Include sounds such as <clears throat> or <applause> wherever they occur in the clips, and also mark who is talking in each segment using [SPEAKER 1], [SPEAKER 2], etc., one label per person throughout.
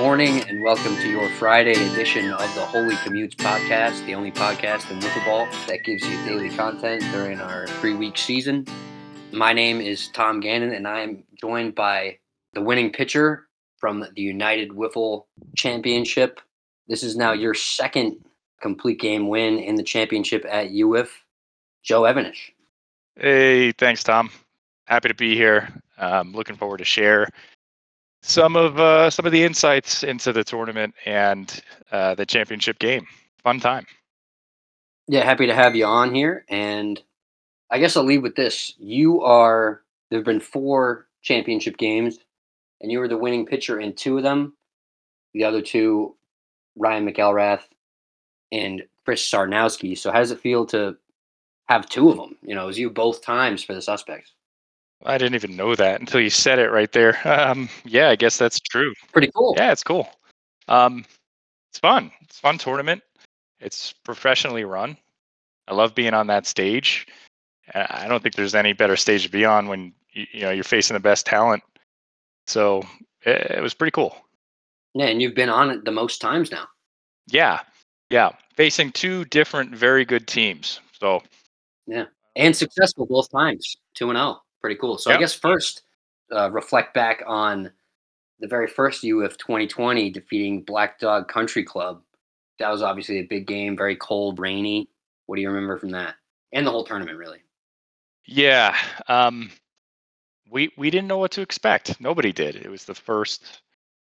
[SPEAKER 1] Morning and welcome to your Friday edition of the Holey Commutes podcast, the only podcast in Ball that gives you daily content during our three week season. My name is Tom Gannon and I am joined by the winning pitcher from the United Wiffle Championship. This is now your second complete game win in the championship at UWiff, Joe Evanish.
[SPEAKER 2] Hey, thanks, Tom. Happy to be here. Um, looking forward to share some of uh, some of the insights into the tournament and uh, the championship game. Fun time.
[SPEAKER 1] Yeah, happy to have you on here. And I guess I'll leave with this. You are there have been four championship games, and you were the winning pitcher in two of them. The other two, Ryan McElrath and Chris Sarnowski. So how does it feel to have two of them? You know, it was you both times for the suspects.
[SPEAKER 2] I didn't even know that until you said it right there. Um, yeah, I guess that's true.
[SPEAKER 1] Pretty cool.
[SPEAKER 2] Yeah, it's cool. Um, it's fun. It's fun tournament. It's professionally run. I love being on that stage. I don't think there's any better stage to be on when you, you know you're facing the best talent. So it, it was pretty cool.
[SPEAKER 1] Yeah, and you've been on it the most times now.
[SPEAKER 2] Yeah, yeah, facing two different very good teams. So
[SPEAKER 1] yeah, and successful both times, two and zero. Pretty cool. So yep. I guess first, uh, reflect back on the very first UF 2020 defeating Black Dog Country Club. That was obviously a big game, very cold, rainy. What do you remember from that? And the whole tournament, really.
[SPEAKER 2] Yeah, um, we we didn't know what to expect. Nobody did. It was the first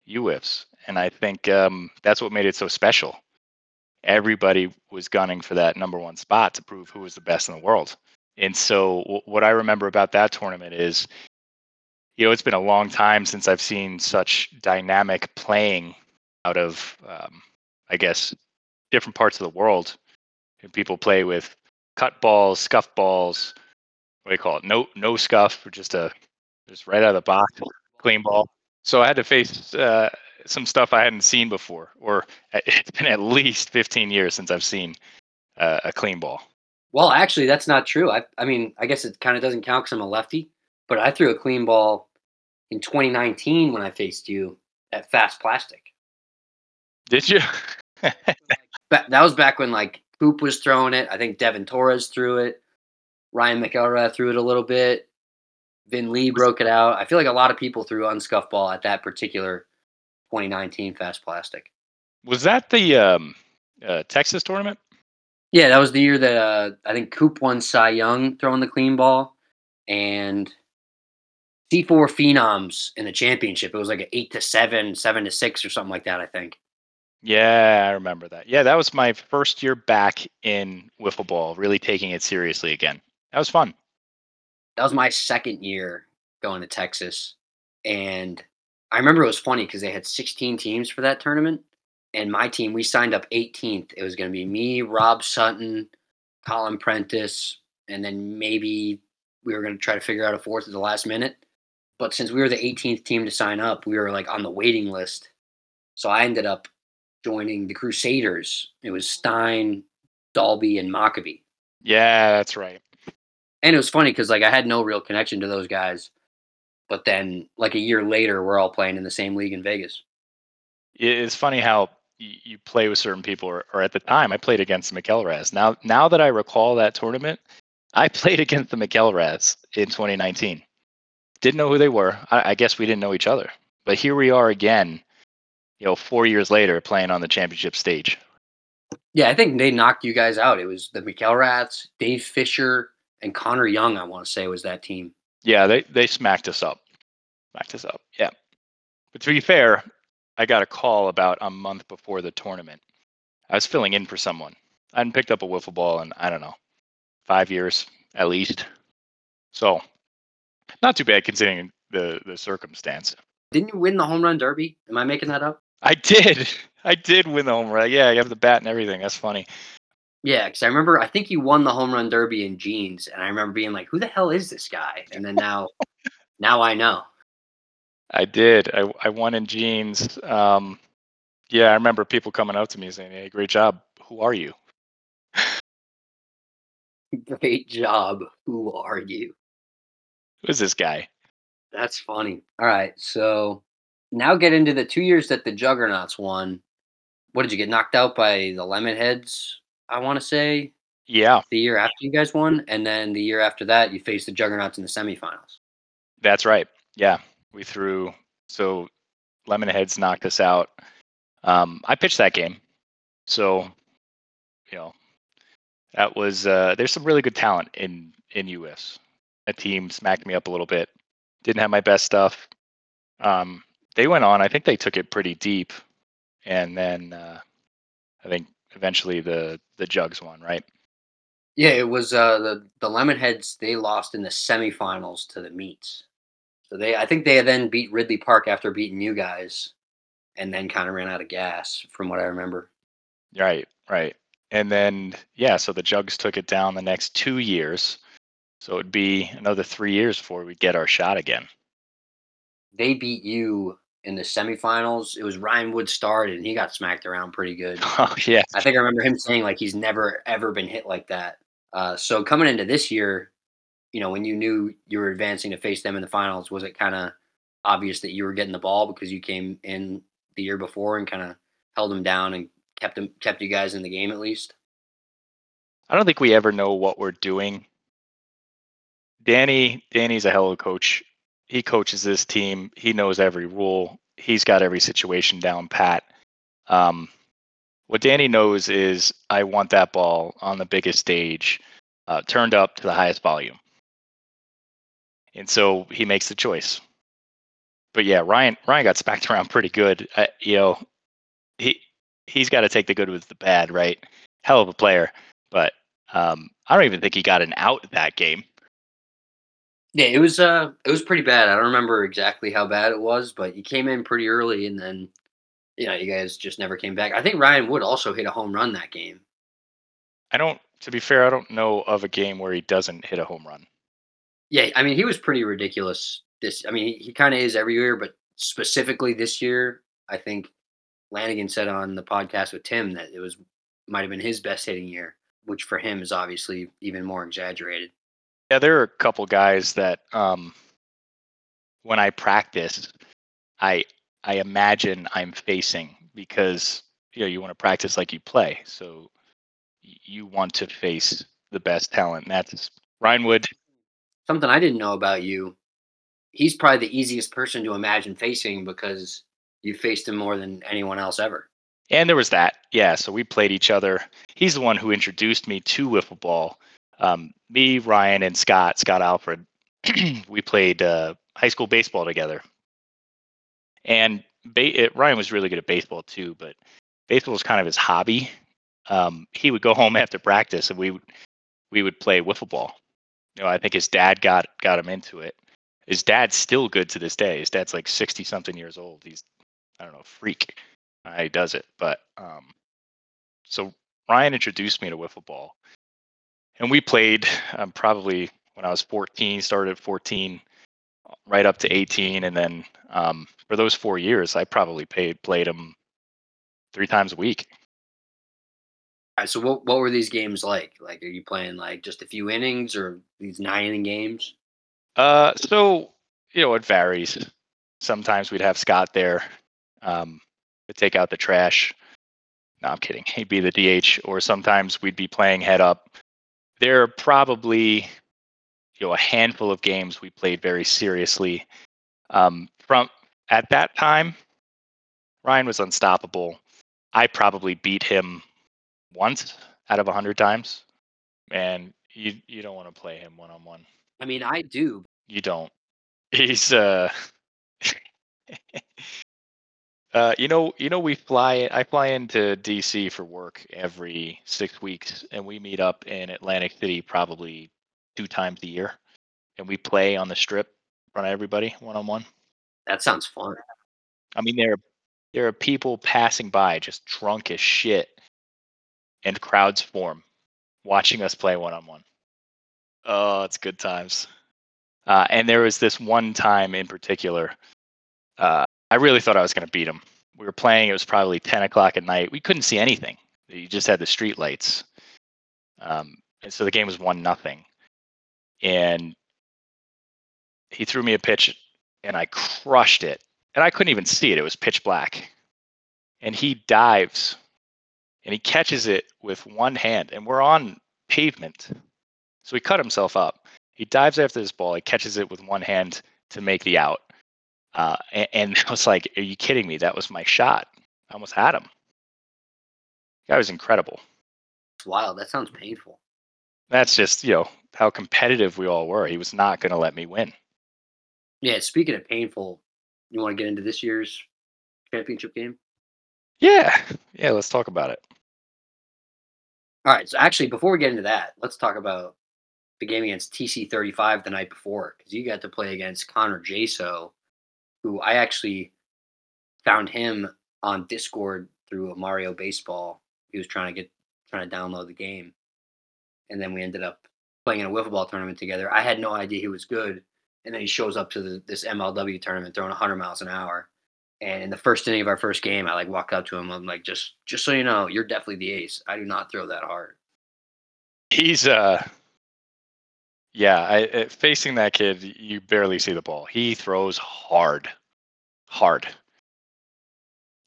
[SPEAKER 2] UIFs, and I think um, that's what made it so special. Everybody was gunning for that number one spot to prove who was the best in the world. And so w- what I remember about that tournament is, you know, it's been a long time since I've seen such dynamic playing out of, um, I guess, different parts of the world. And people play with cut balls, scuff balls. What do you call it? No, no scuff, or just a just right out of the box, clean ball. So I had to face uh, some stuff I hadn't seen before, or <laughs> it's been at least 15 years since I've seen uh, a clean ball.
[SPEAKER 1] Well, actually, that's not true. I, I mean, I guess it kind of doesn't count because I'm a lefty, but I threw a clean ball in 2019 when I faced you at Fast Plastic.
[SPEAKER 2] Did you? <laughs>
[SPEAKER 1] that was back when like Coop was throwing it. I think Devin Torres threw it. Ryan McElrath threw it a little bit. Vin Lee broke it out. I feel like a lot of people threw unscuffed ball at that particular 2019 Fast Plastic.
[SPEAKER 2] Was that the um, uh, Texas tournament?
[SPEAKER 1] Yeah, that was the year that uh, I think Coop won Cy Young throwing the clean ball, and C4 Phenoms in the championship. It was like an eight to seven, seven to six, or something like that. I think.
[SPEAKER 2] Yeah, I remember that. Yeah, that was my first year back in wiffle ball, really taking it seriously again. That was fun.
[SPEAKER 1] That was my second year going to Texas, and I remember it was funny because they had 16 teams for that tournament, and my team, we signed up 18th. It was going to be me, Rob Sutton, Colin Prentice, and then maybe we were going to try to figure out a fourth at the last minute. But since we were the 18th team to sign up, we were like on the waiting list. So I ended up joining the Crusaders. It was Stein, Dalby, and Mockabee.
[SPEAKER 2] Yeah, that's right.
[SPEAKER 1] And it was funny because like I had no real connection to those guys. But then like a year later, we're all playing in the same league in Vegas.
[SPEAKER 2] It's funny how you play with certain people, or, or at the time I played against the McElraths. Now, now that I recall that tournament, I <laughs> played against the McElraths in 2019. Didn't know who they were. I, I guess we didn't know each other. But here we are again, you know, four years later, playing on the championship stage.
[SPEAKER 1] Yeah, I think they knocked you guys out. It was the McElraths, Dave Fisher, and Connor Young. I want to say was that team.
[SPEAKER 2] Yeah, they they smacked us up. Smacked us up. Yeah. But to be fair, I got a call about a month before the tournament. I was filling in for someone. I hadn't picked up a wiffle ball in I don't know five years at least. So not too bad considering the the circumstance.
[SPEAKER 1] Didn't you win the home run derby? Am I making that up?
[SPEAKER 2] I did. <laughs> I did win the home run. Yeah, I have the bat and everything. That's funny.
[SPEAKER 1] Yeah, because I remember I think you won the home run derby in jeans, and I remember being like, "Who the hell is this guy?" And then now, <laughs> now I know.
[SPEAKER 2] I did. I, I won in jeans. Um, yeah, I remember people coming up to me saying, "Hey, great job. Who are you?" <laughs>
[SPEAKER 1] Great job. Who are you?
[SPEAKER 2] Who's this guy?
[SPEAKER 1] That's funny. All right, so now get into the two years that the Juggernauts won. What did you get knocked out by the Lemonheads? I want to say
[SPEAKER 2] Yeah,
[SPEAKER 1] the year after you guys won, and then the year after that, you faced the Juggernauts in the semifinals.
[SPEAKER 2] that's right. Yeah, we threw so Lemonheads knocked us out. Um, I pitched that game, so you know that was uh, there's some really good talent in in US. That team smacked me up a little bit. Didn't have my best stuff. Um, they went on. I think they took it pretty deep, and then uh, I think eventually the the Jugs won. Right?
[SPEAKER 1] Yeah, it was uh, the the Lemonheads. They lost in the semifinals to the Meats. So they, I think they then beat Ridley Park after beating you guys, and then kind of ran out of gas, from what I remember.
[SPEAKER 2] Right. Right. And then yeah, so the Jugs took it down the next two years. So it'd be another three years before we get our shot again.
[SPEAKER 1] They beat you in the semifinals. It was Ryan Wood started, and he got smacked around pretty good. <laughs>
[SPEAKER 2] Oh yeah.
[SPEAKER 1] I think I remember him saying like he's never ever been hit like that. Uh, so coming into this year, you know, when you knew you were advancing to face them in the finals, was it kind of obvious that you were getting the ball because you came in the year before and kind of held them down and kept them kept you guys in the game at least?
[SPEAKER 2] I don't think we ever know what we're doing. Danny, Danny's a hell of a coach. He coaches this team. He knows every rule. He's got every situation down pat. Um, what Danny knows is I want that ball on the biggest stage, uh, turned up to the highest volume, and so he makes the choice. But yeah, Ryan Ryan got smacked <laughs> around pretty good. Uh, you know, he he's got to take the good with the bad, right? Hell of a player, but um, I don't even think he got an out that game.
[SPEAKER 1] Yeah, it was uh it was pretty bad. I don't remember exactly how bad it was, but he came in pretty early and then you know, you guys just never came back. I think Ryan Wood also hit a home run that game.
[SPEAKER 2] I don't. To be fair, I don't know of a game where he doesn't hit a home run.
[SPEAKER 1] Yeah, I mean, he was pretty ridiculous this I mean, he, he kind of is every year, but specifically this year, I think Lanigan said on the podcast with Tim that it was might have been his best hitting year, which for him is obviously even more exaggerated.
[SPEAKER 2] Yeah, there are a couple guys that um, when I practice, I I imagine I'm facing because you know you want to practice like you play, so you want to face the best talent. And that's Ryan Wood.
[SPEAKER 1] Something I didn't know about you, he's probably the easiest person to imagine facing because you faced him more than anyone else ever.
[SPEAKER 2] And there was that. Yeah, so we played each other. He's the one who introduced me to wiffle ball. Um, me, Ryan, and Scott, Scott Alfred, <clears throat> we played uh, high school baseball together. And ba- it, Ryan was really good at baseball too, but baseball was kind of his hobby. Um, he would go home after practice, and we would we would play wiffle ball. Know, I think his dad got got him into it. His dad's still good to this day. His dad's like sixty something years old. He's I don't know, freak. Uh, he does it, but um, so Ryan introduced me to wiffle ball, and we played um, probably when I was 14. Started at 14, right up to 18, and then um, for those four years, I probably paid played him three times a week.
[SPEAKER 1] Right, so what what were these games like? Like, are you playing like just a few innings or these nine inning games?
[SPEAKER 2] Uh, so you know, it varies. Sometimes we'd have Scott there um, to take out the trash. No, I'm kidding. <laughs> He'd be the DH, or sometimes we'd be playing head up. There are probably you know a handful of games we played very seriously. Um, from at that time, Ryan was unstoppable. I probably beat him once out of a hundred times, and you you don't want to play him one on one.
[SPEAKER 1] I mean, I do.
[SPEAKER 2] You don't. <laughs> He's uh <laughs> uh you know you know we fly I fly into DC for work every 6 weeks and we meet up in Atlantic City probably two times a year and we play on the strip in front of everybody one on one.
[SPEAKER 1] That sounds fun.
[SPEAKER 2] I mean there there are people passing by just drunk as shit and crowds form watching us play one on one. Oh, it's good times. Uh, and there was this one time in particular, uh, I really thought I was going to beat him. We were playing; it was probably ten o'clock at night. We couldn't see anything. You just had the street lights, um, and so the game was one nothing. And he threw me a pitch, and I crushed it and I couldn't even see it. It was pitch black. And he dives and he catches it with one hand, and we're on pavement. So he cut himself up. He dives after this ball, he catches it with one hand to make the out. Uh, and, and <laughs> I was like, Are you kidding me? That was my shot. I almost had him. That was incredible.
[SPEAKER 1] Wow, that sounds painful.
[SPEAKER 2] That's just, you know, how competitive we all were. He was not going to let me win.
[SPEAKER 1] Yeah, speaking of painful, you want to get into this year's championship game?
[SPEAKER 2] Yeah. Yeah, let's talk about it.
[SPEAKER 1] All right. So actually, before we get into that, let's talk about the game against TC35 the night before because you got to play against Connor Jaso, who I actually found him on Discord through a Mario Baseball. He was trying to get trying to download the game, and then we ended up playing in a wiffle ball tournament together. I had no idea he was good, and then he shows up to the, this MLW tournament throwing 100 miles an hour. And in the first inning of our first game, I like walk up to him. I'm like, just just so you know, you're definitely the ace. I do not throw that hard.
[SPEAKER 2] He's uh yeah, I, uh, facing that kid, you barely see the ball. He throws hard, hard.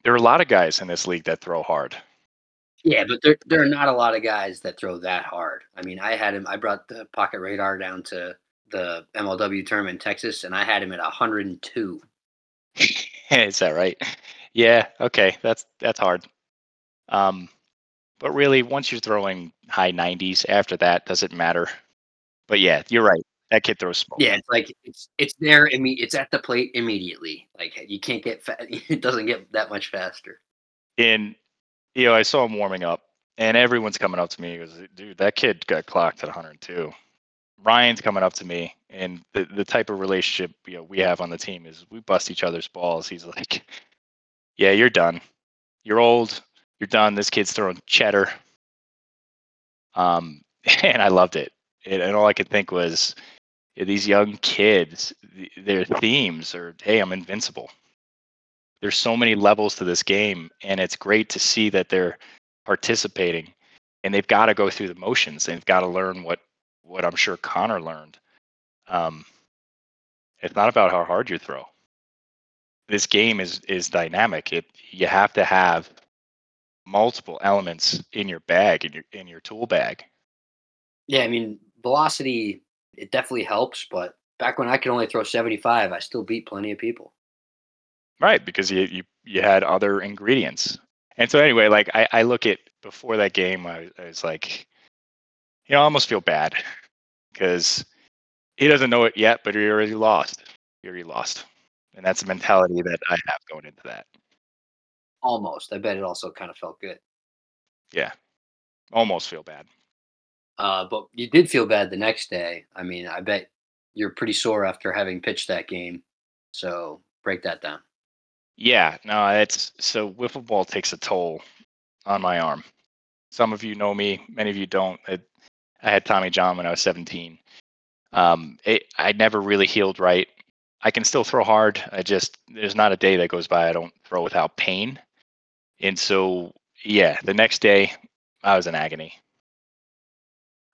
[SPEAKER 2] There are a lot of guys in this league that throw hard.
[SPEAKER 1] Yeah, but there there are not a lot of guys that throw that hard. I mean, I had him. I brought the pocket radar down to the MLW term in Texas, and I had him at 102. <laughs>
[SPEAKER 2] Is that right? Yeah. Okay. That's that's hard. Um, but really, once you're throwing high 90s, after that does it matter. But yeah, you're right. That kid throws smoke.
[SPEAKER 1] Yeah, it's like it's it's there. I mean, it's at the plate immediately. Like you can't get fa- <laughs> it doesn't get that much faster.
[SPEAKER 2] And you know, I saw him warming up, and everyone's coming up to me. He goes, "Dude, that kid got clocked at 102." Ryan's coming up to me, and the the type of relationship you know we have on the team is we bust each other's balls. He's like, "Yeah, you're done. You're old. You're done. This kid's throwing cheddar." Um, <laughs> and I loved it. it and all I could think was, these young kids, their themes are, "Hey, I'm invincible." There's so many levels to this game, and it's great to see that they're participating, and they've got to go through the motions. They've got to learn what what I'm sure Connor learned. Um, it's not about how hard you throw. This game is is dynamic. It you have to have multiple elements in your bag in your in your tool bag.
[SPEAKER 1] Yeah, I mean velocity it definitely helps, but back when I could only throw 75, I still beat plenty of people.
[SPEAKER 2] Right, because you you you had other ingredients. And so anyway, like I, I look at before that game, I, I was like, you know, I almost feel bad because he doesn't know it yet, but he already lost. He already lost. And that's the mentality that I have going into that.
[SPEAKER 1] Almost. I bet it also kind of felt good.
[SPEAKER 2] Yeah. Almost feel bad.
[SPEAKER 1] Uh, but you did feel bad the next day. I mean, I bet you're pretty sore after having pitched that game. So break that down.
[SPEAKER 2] Yeah, no, it's so wiffle ball takes a toll on my arm. Some of you know me, many of you don't. It, I had Tommy John when I was 17. Um, it, I never really healed right. I can still throw hard. I just there's not a day that goes by I don't throw without pain. And so yeah, the next day I was in agony.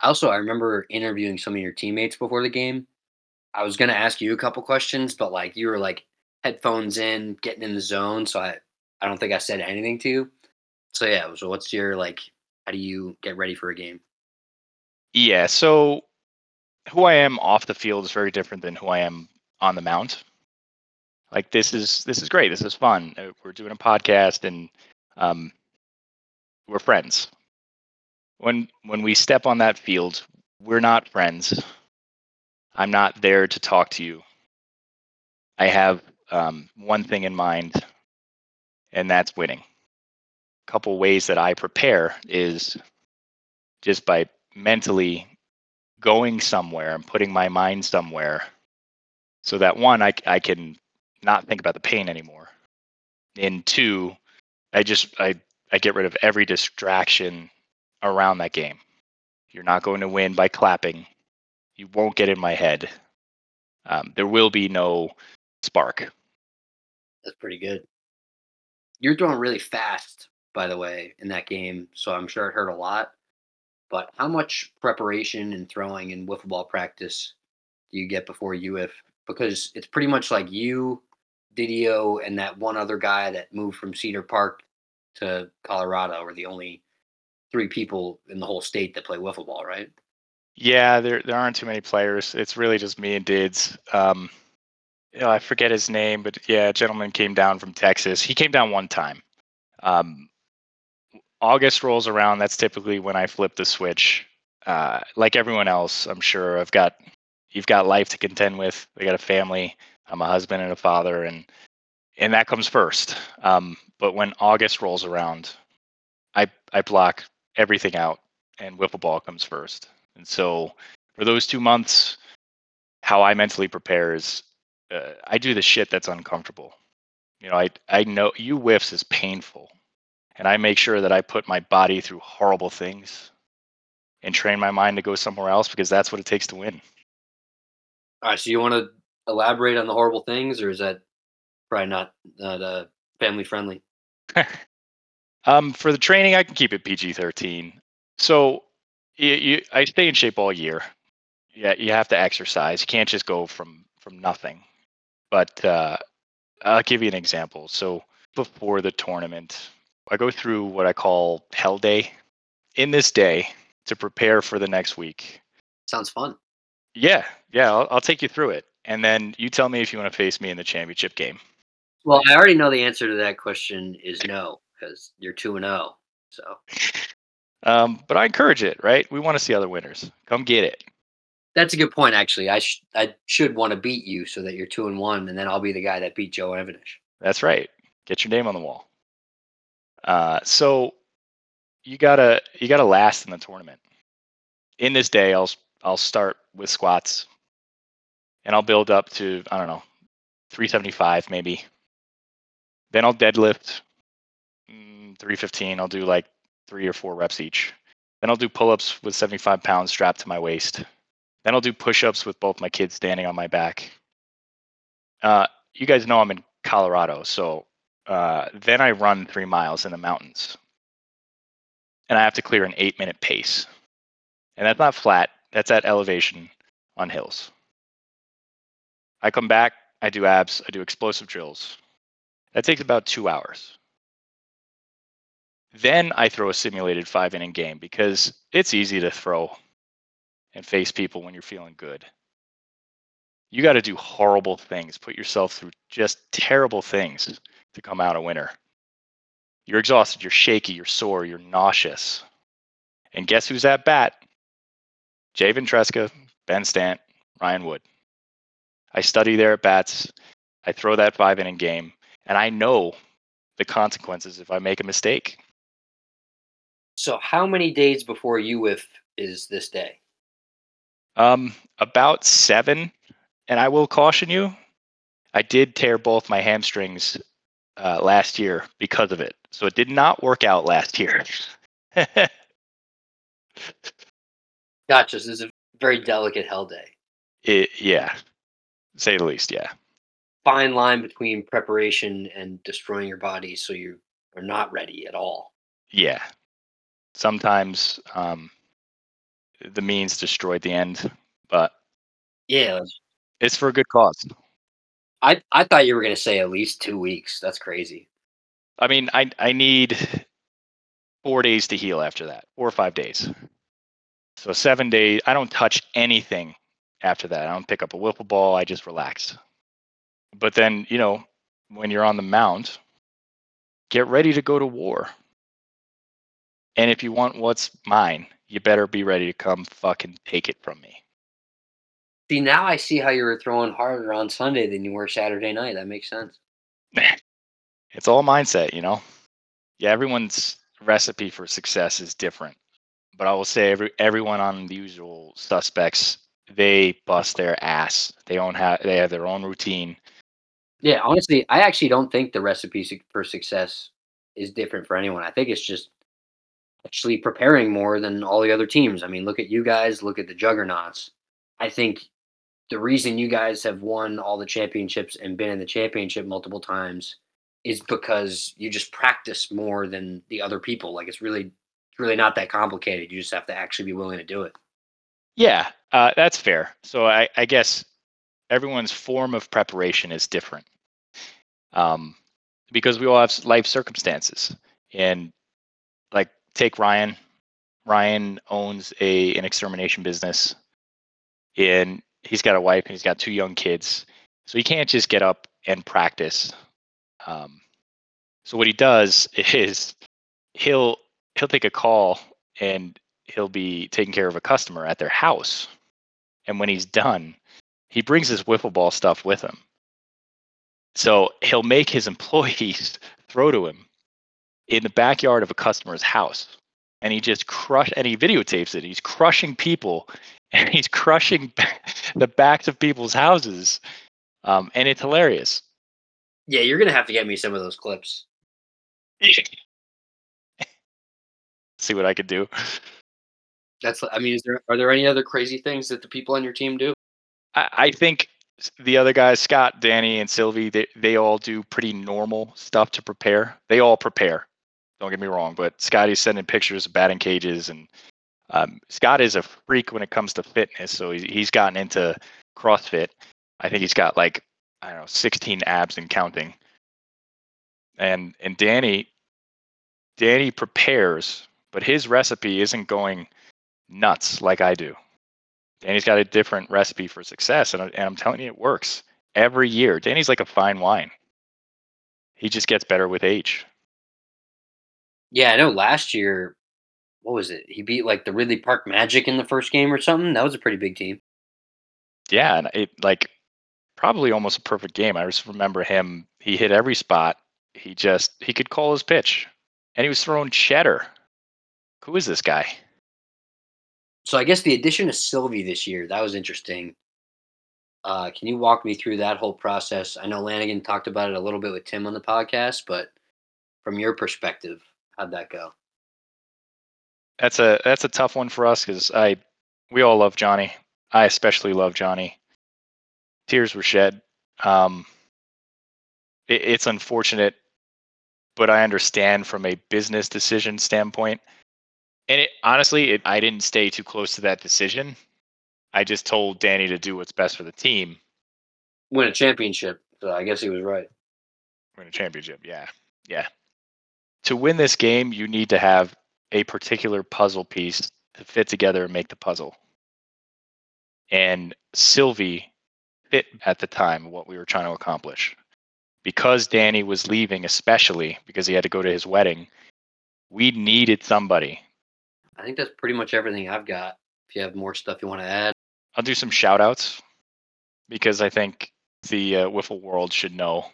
[SPEAKER 1] Also, I remember interviewing some of your teammates before the game. I was gonna ask you a couple questions, but like you were like headphones in, getting in the zone, so I I don't think I said anything to you. So yeah, so what's your like? How do you get ready for a game?
[SPEAKER 2] Yeah, so who I am off the field is very different than who I am on the mount. Like this is this is great. This is fun. Uh, we're doing a podcast and um, we're friends. When when we step on that field, we're not friends. I'm not there to talk to you. I have um, one thing in mind, and that's winning. A couple ways that I prepare is just by mentally going somewhere and putting my mind somewhere so that one I, I can not think about the pain anymore. And two i just i i get rid of every distraction around that game. You're not going to win by clapping. You won't get in my head. Um, there will be no spark.
[SPEAKER 1] That's pretty good. You're throwing really fast, by the way, in that game, so I'm sure it hurt a lot. But how much preparation and throwing and wiffle ball practice do you get before UF? Because it's pretty much like you Didio and that one other guy that moved from Cedar Park to Colorado were the only three people in the whole state that play wiffle ball, right?
[SPEAKER 2] Yeah, there there aren't too many players. It's really just me and Dids. Um, you know, I forget his name, but yeah, a gentleman came down from Texas. He came down one time. Um, August rolls around. That's typically when I flip the switch. Uh, like everyone else, I'm sure I've got you've got life to contend with. I got a family. I'm a husband and a father, and and that comes first. Um, but when August rolls around, I I block everything out, and wiffle ball comes first. And so for those two months, how I mentally prepare is uh, I do the shit that's uncomfortable. You know, I I know you whiffs is painful, and I make sure that I put my body through horrible things and train my mind to go somewhere else because that's what it takes to win.
[SPEAKER 1] All right, so you want to elaborate on the horrible things, or is that probably not not uh, family friendly? <laughs>
[SPEAKER 2] um, for the training, I can keep it PG thirteen. So you, you, I stay in shape all year. Yeah, you have to exercise. You can't just go from from nothing. But uh, I'll give you an example. So before the tournament, I go through what I call Hell Day. In this day, to prepare for the next week.
[SPEAKER 1] Sounds fun.
[SPEAKER 2] Yeah, yeah, I'll, I'll take you through it, and then you tell me if you want to face me in the championship game.
[SPEAKER 1] Well, I already know the answer to that question is no, because you're two and zero. Oh, so. <laughs>
[SPEAKER 2] Um, but I encourage it, right? We want to see other winners. Come get it.
[SPEAKER 1] That's a good point, actually. I sh- I should want to beat you so that you're two and one, and then I'll be the guy that beat Joe Evanish.
[SPEAKER 2] That's right. Get your name on the wall. Uh, so you gotta you gotta last in the tournament. In this day, I'll I'll start with squats, and I'll build up to I don't know, 375 maybe. Then I'll deadlift, mm, 315. I'll do like three or four reps each. Then I'll do pull-ups with 75 pounds strapped to my waist. Then I'll do push-ups with both my kids standing on my back. Uh, you guys know I'm in Colorado, so uh, then I run three miles in the mountains, and I have to clear an eight-minute pace. And that's not flat; that's at elevation on hills. I come back, I do abs, I do explosive drills. That takes about two hours. Then I throw a simulated five inning game because it's easy to throw and face people when you're feeling good. You got to do horrible things, put yourself through just terrible things to come out a winner. You're exhausted, you're shaky, you're sore, you're nauseous. And guess who's at bat? Jay Ventresca, Ben Stant, Ryan Wood. I study their at bats. I throw that five inning game, and I know the consequences if I make a mistake.
[SPEAKER 1] So, how many days before UWiff is this day?
[SPEAKER 2] Um, about seven. And I will caution you, I did tear both my hamstrings uh, last year because of it. So it did not work out last year. <laughs>
[SPEAKER 1] gotcha. So this is a very delicate hell day.
[SPEAKER 2] It, yeah, say the least. Yeah.
[SPEAKER 1] Fine line between preparation and destroying your body, so you are not ready at all.
[SPEAKER 2] Yeah, sometimes um, the means destroyed the end, but
[SPEAKER 1] yeah,
[SPEAKER 2] it's for a good cause.
[SPEAKER 1] I I thought you were to say at least two weeks. That's crazy.
[SPEAKER 2] I mean, I I need four days to heal after that, four or five days. So seven days. I don't touch anything after that. I don't pick up a wiffle ball. I just relax. But then, you know, when you're on the mount, get ready to go to war. And if you want what's mine, you better be ready to come fucking take it from me.
[SPEAKER 1] See, now I see how you were throwing harder on Sunday than you were Saturday night. That makes sense. <laughs>
[SPEAKER 2] it's all mindset, you know. Yeah, everyone's recipe for success is different, but I will say every everyone on the usual suspects they bust their ass. They own have they have their own routine.
[SPEAKER 1] Yeah, honestly, I actually don't think the recipe for success is different for anyone. I think it's just actually preparing more than all the other teams. I mean, look at you guys, look at the juggernauts. I think the reason you guys have won all the championships and been in the championship multiple times is because you just practice more than the other people. Like it's really, really not that complicated. You just have to actually be willing to do it.
[SPEAKER 2] Yeah, uh, that's fair. So I, I guess everyone's form of preparation is different. um, because we all have life circumstances. And like, take Ryan. Ryan owns a an extermination business, and he's got a wife and he's got two young kids, so he can't just get up and practice. Um, so what he does <laughs> is he'll he'll take a call and he'll be taking care of a customer at their house. And when he's done, he brings his wiffle ball stuff with him. So he'll make his <laughs> employees throw to him in the backyard of a customer's house. And he just crush and he videotapes it. He's crushing people and <laughs> he's crushing <laughs> the backs of people's houses. Um, and it's hilarious.
[SPEAKER 1] Yeah, you're gonna have to get me some of those clips. <laughs>
[SPEAKER 2] See what I could do.
[SPEAKER 1] That's. I mean, is there are there any other crazy things that the people on your team do?
[SPEAKER 2] I, I think the other guys, Scott, Danny, and Sylvie, they, they all do pretty normal stuff to prepare. They all prepare. Don't get me wrong, but Scotty's sending pictures of batting cages, and um, Scott is a freak when it comes to fitness. So he's, he's gotten into CrossFit. I think he's got like I don't know, 16 abs and counting. And and Danny, Danny prepares, but his recipe isn't going nuts like I do. Danny's got a different recipe for success, and, and I'm telling you, it works every year. Danny's like a fine wine. He just gets better with age.
[SPEAKER 1] Yeah, I know. Last year, what was it? He beat like the Ridley Park Magic in the first game or something. That was a pretty big team.
[SPEAKER 2] Yeah, and it like probably almost a perfect game. I just remember him. He hit every spot. He just he could call his pitch, and he was throwing cheddar. Who is this guy?
[SPEAKER 1] So I guess the addition of Sylvie this year that was interesting. Uh, can you walk me through that whole process? I know Lanigan talked about it a little bit with Tim on the podcast, but from your perspective, how'd that go?
[SPEAKER 2] That's a that's a tough one for us because I we all love Johnny. I especially love Johnny. Tears were shed. Um, it, it's unfortunate, but I understand from a business decision standpoint. And it honestly, it, I didn't stay too close to that decision. I just told Danny to do what's best for the team.
[SPEAKER 1] Win a championship. So I guess he was right.
[SPEAKER 2] Win a championship. Yeah. Yeah. To win this game, you need to have a particular puzzle piece to fit together and make the puzzle. And Sylvie fit at the time what we were trying to accomplish. Because Danny was leaving, especially because he had to go to his wedding, we needed somebody.
[SPEAKER 1] I think that's pretty much everything I've got. If you have more stuff you want to add,
[SPEAKER 2] I'll do some shout outs because I think the uh, Wiffle world should know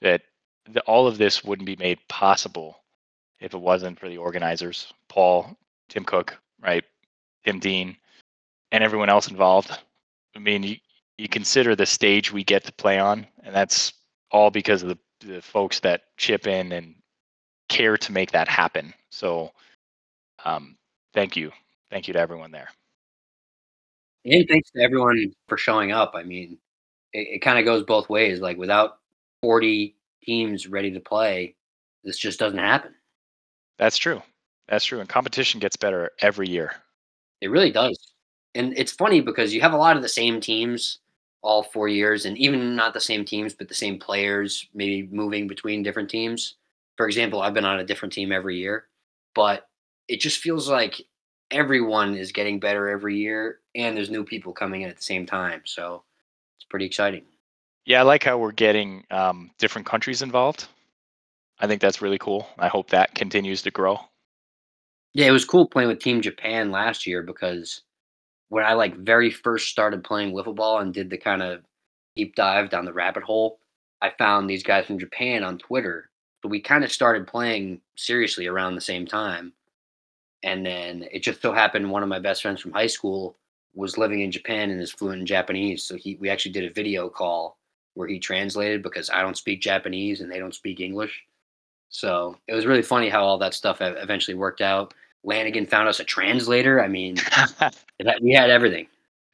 [SPEAKER 2] that the, all of this wouldn't be made possible if it wasn't for the organizers Paul, Tim Cook, right? Tim Dean, and everyone else involved. I mean, you, you consider the stage we get to play on, and that's all because of the, the folks that chip in and care to make that happen. So, um, thank you. Thank you to everyone there.
[SPEAKER 1] And thanks to everyone for showing up. I mean, it, it kind of goes both ways. Like without 40 teams ready to play, this just doesn't happen.
[SPEAKER 2] That's true. That's true. And competition gets better every year.
[SPEAKER 1] It really does. And it's funny because you have a lot of the same teams all four years, and even not the same teams, but the same players, maybe moving between different teams. For example, I've been on a different team every year, but it just feels like everyone is getting better every year, and there's new people coming in at the same time. So it's pretty exciting.
[SPEAKER 2] Yeah, I like how we're getting um, different countries involved. I think that's really cool. I hope that continues to grow.
[SPEAKER 1] Yeah, it was cool playing with Team Japan last year because when I like very first started playing wiffle ball and did the kind of deep dive down the rabbit hole, I found these guys from Japan on Twitter. So we kind of started playing seriously around the same time. And then it just so happened one of my best friends from high school was living in Japan and is fluent in Japanese. So he we actually did a video call where he translated because I don't speak Japanese and they don't speak English. So it was really funny how all that stuff eventually worked out. Lanigan found us a translator. I mean, <laughs> we had everything.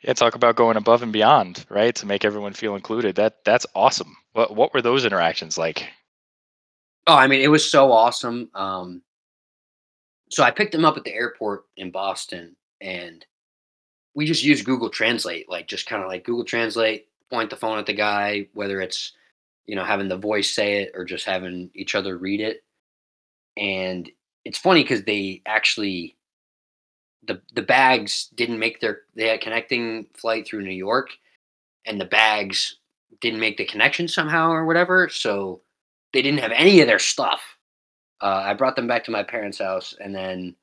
[SPEAKER 2] Yeah, talk about going above and beyond, right, to make everyone feel included. That that's awesome. What what were those interactions like?
[SPEAKER 1] Oh, I mean, it was so awesome. Um, so I picked him up at the airport in Boston, and we just used Google Translate, like just kind of like Google Translate, point the phone at the guy, whether it's you know, having the voice say it or just having each other read it. And it's funny because they actually the the bags didn't make their they had connecting flight through New York, and the bags didn't make the connection somehow or whatever. So they didn't have any of their stuff. Uh, I brought them back to my parents' house, and then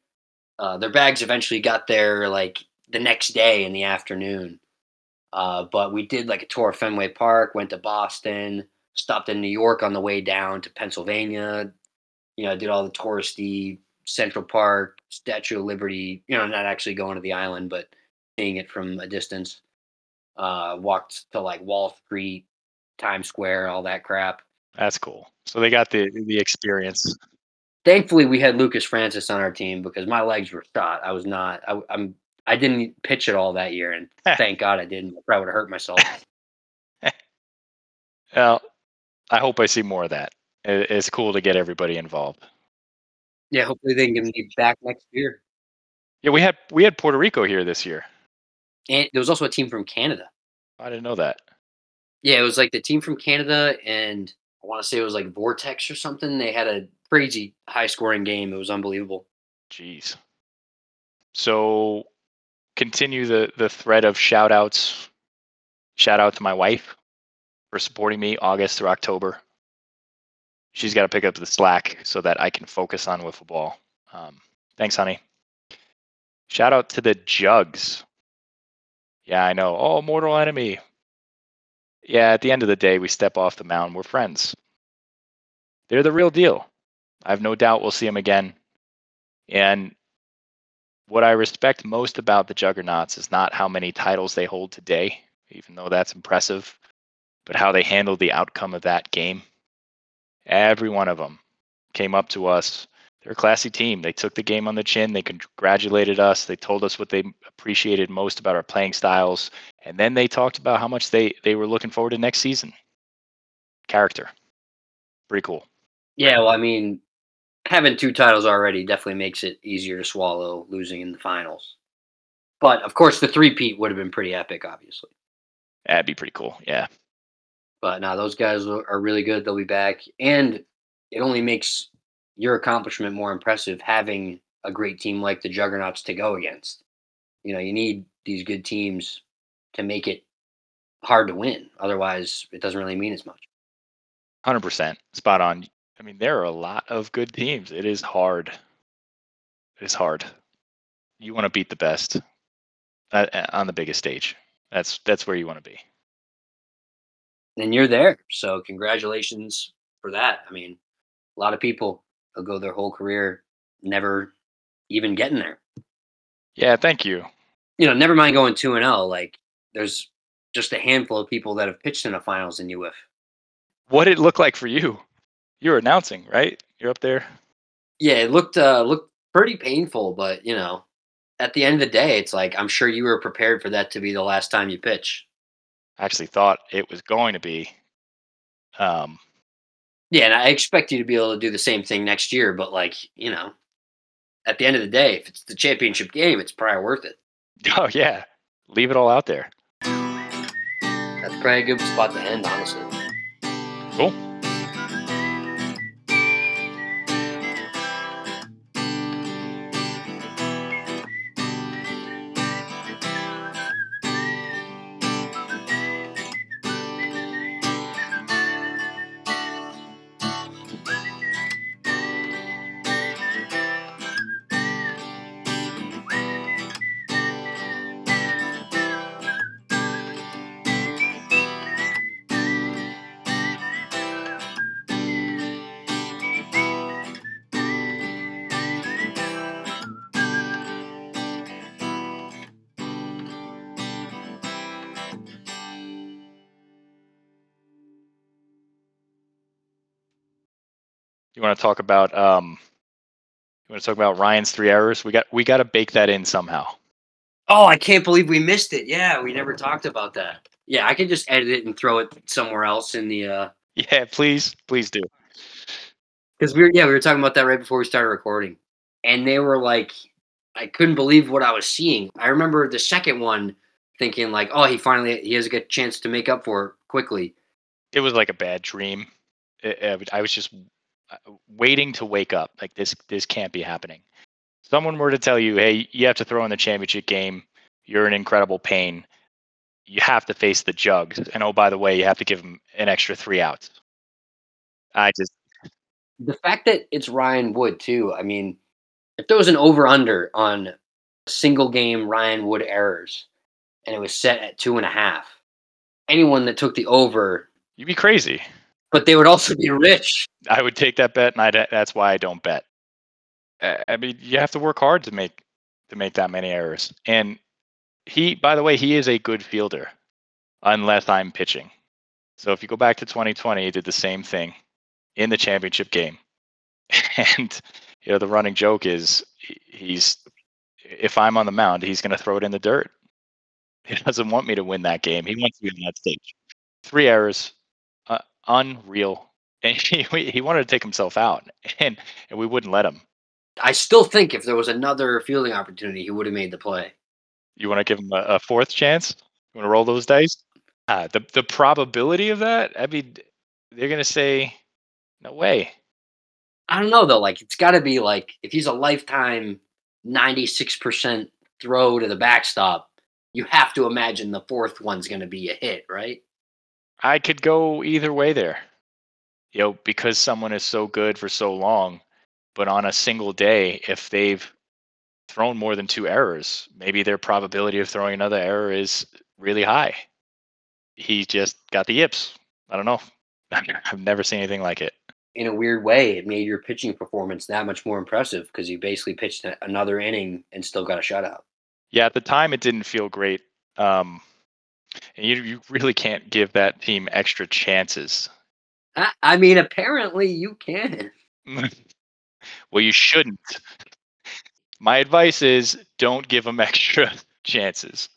[SPEAKER 1] uh, their bags eventually got there like the next day in the afternoon. Uh, but we did like a tour of Fenway Park, went to Boston, stopped in New York on the way down to Pennsylvania. You know, did all the touristy Central Park, Statue of Liberty. You know, not actually going to the island, but seeing it from a distance. Uh, walked to like Wall Street, Times Square, all that crap.
[SPEAKER 2] That's cool. So they got the the experience.
[SPEAKER 1] Thankfully, we had Lucas Francis on our team because my legs were shot. I was not. I, I'm. I didn't pitch at all that year, and <laughs> thank God I didn't. I probably would have hurt myself. <laughs>
[SPEAKER 2] well, I hope I see more of that. It's cool to get everybody involved.
[SPEAKER 1] Yeah, hopefully they can get me back next year.
[SPEAKER 2] Yeah, we had we had Puerto Rico here this year.
[SPEAKER 1] And there was also a team from Canada.
[SPEAKER 2] I didn't know that.
[SPEAKER 1] Yeah, it was like the team from Canada, and I want to say it was like Vortex or something. They had a crazy high scoring game. It was unbelievable.
[SPEAKER 2] Jeez. So continue the the thread of shout outs. Shout out to my wife for supporting me August through October. She's got to pick up the slack so that I can focus on wiffle ball. Um, thanks, honey. Shout out to the Jugs. Yeah, I know. Oh, mortal enemy. Yeah, at the end of the day, we step off the mound. We're friends. They're the real deal. I have no doubt we'll see them again. And what I respect most about the Juggernauts is not how many titles they hold today, even though that's impressive, but how they handled the outcome of that game. Every one of them came up to us. They're a classy team. They took the game on the chin. They congratulated us. They told us what they appreciated most about our playing styles. And then they talked about how much they, they were looking forward to next season. Character. Pretty cool.
[SPEAKER 1] Yeah, well, I mean, having two titles already definitely makes it easier to swallow losing in the finals. But of course, the three-peat would have been pretty epic, obviously.
[SPEAKER 2] That'd be pretty cool. Yeah.
[SPEAKER 1] But now those guys are really good. They'll be back, and it only makes your accomplishment more impressive having a great team like the Juggernauts to go against. You know, you need these good teams to make it hard to win. Otherwise, it doesn't really mean as much.
[SPEAKER 2] 100% spot on. I mean, there are a lot of good teams. It is hard. It is hard. You want to beat the best uh, uh, on the biggest stage. That's that's where you want to be
[SPEAKER 1] and you're there. So congratulations for that. I mean, a lot of people will go their whole career never even getting there.
[SPEAKER 2] Yeah, thank you.
[SPEAKER 1] You know, never mind going two and zero. Oh, like, there's just a handful of people that have pitched in the finals in UF.
[SPEAKER 2] What did it look like for you? You're announcing, right? You're up there.
[SPEAKER 1] Yeah, it looked uh, looked pretty painful, but you know, at the end of the day, it's like I'm sure you were prepared for that to be the last time you pitch
[SPEAKER 2] actually thought it was going to be. Um,
[SPEAKER 1] yeah, and I expect you to be able to do the same thing next year. But like you know, at the end of the day, if it's the championship game, it's probably worth it. <laughs>
[SPEAKER 2] Oh yeah, leave it all out there.
[SPEAKER 1] That's probably a good spot to end, honestly.
[SPEAKER 2] Cool. You want to talk about um, you want to talk about Ryan's three errors? We got we got to bake that in somehow.
[SPEAKER 1] Oh, I can't believe we missed it. Yeah, we never talked about that. Yeah, I can just edit it and throw it somewhere else in the. uh
[SPEAKER 2] Yeah, please, please do.
[SPEAKER 1] Because we were yeah we were talking about that right before we started recording, and they were like, I couldn't believe what I was seeing. I remember the second one thinking like, oh, he finally he has a good chance to make up for it quickly,
[SPEAKER 2] it was like a bad dream. It- it- I was just Uh, waiting to wake up. Like this, this can't be happening. Someone were to tell you, "Hey, you have to throw in the championship game. You're in incredible pain. You have to face the Jugs, and oh, by the way, you have to give them an extra three outs." I just
[SPEAKER 1] The fact that it's Ryan Wood too. I mean, if there was an over under on single game Ryan Wood errors, and it was set at two and a half, anyone that took the over,
[SPEAKER 2] you'd be crazy.
[SPEAKER 1] but they would also be rich.
[SPEAKER 2] I would take that bet, and I that's why I don't bet. I mean, you have to work hard to make to make that many errors. And he, by the way, he is a good fielder, unless I'm pitching. So if you go back to 2020, he did the same thing in the championship game. <laughs> And you know, the running joke is he's if I'm on the mound, he's going to throw it in the dirt. He <laughs> doesn't want me to win that game. He wants me on that stage. Three errors, uh, unreal. And <laughs> he he wanted to take himself out, and and we wouldn't let him.
[SPEAKER 1] I still think if there was another fielding opportunity, he would have made the play.
[SPEAKER 2] You want to give him a, a fourth chance? You want to roll those dice? Uh, the the probability of that, I mean, they're gonna say, no way.
[SPEAKER 1] I don't know though. Like it's got to be like if he's a lifetime ninety six percent throw to the backstop, you have to imagine the fourth one's going to be a hit, right?
[SPEAKER 2] I could go either way there. You know, because someone is so good for so long, but on a single day, if they've thrown more than two errors, maybe their probability of throwing another error is really high. He just got the yips. I don't know. <laughs> I've never seen anything like it.
[SPEAKER 1] In a weird way, it made your pitching performance that much more impressive because you basically pitched another inning and still got a shutout.
[SPEAKER 2] Yeah, at the time it didn't feel great. Um, and you you really can't give that team extra chances.
[SPEAKER 1] I, mean, apparently you can. <laughs>
[SPEAKER 2] well, you shouldn't. My advice is don't give them <laughs> extra chances.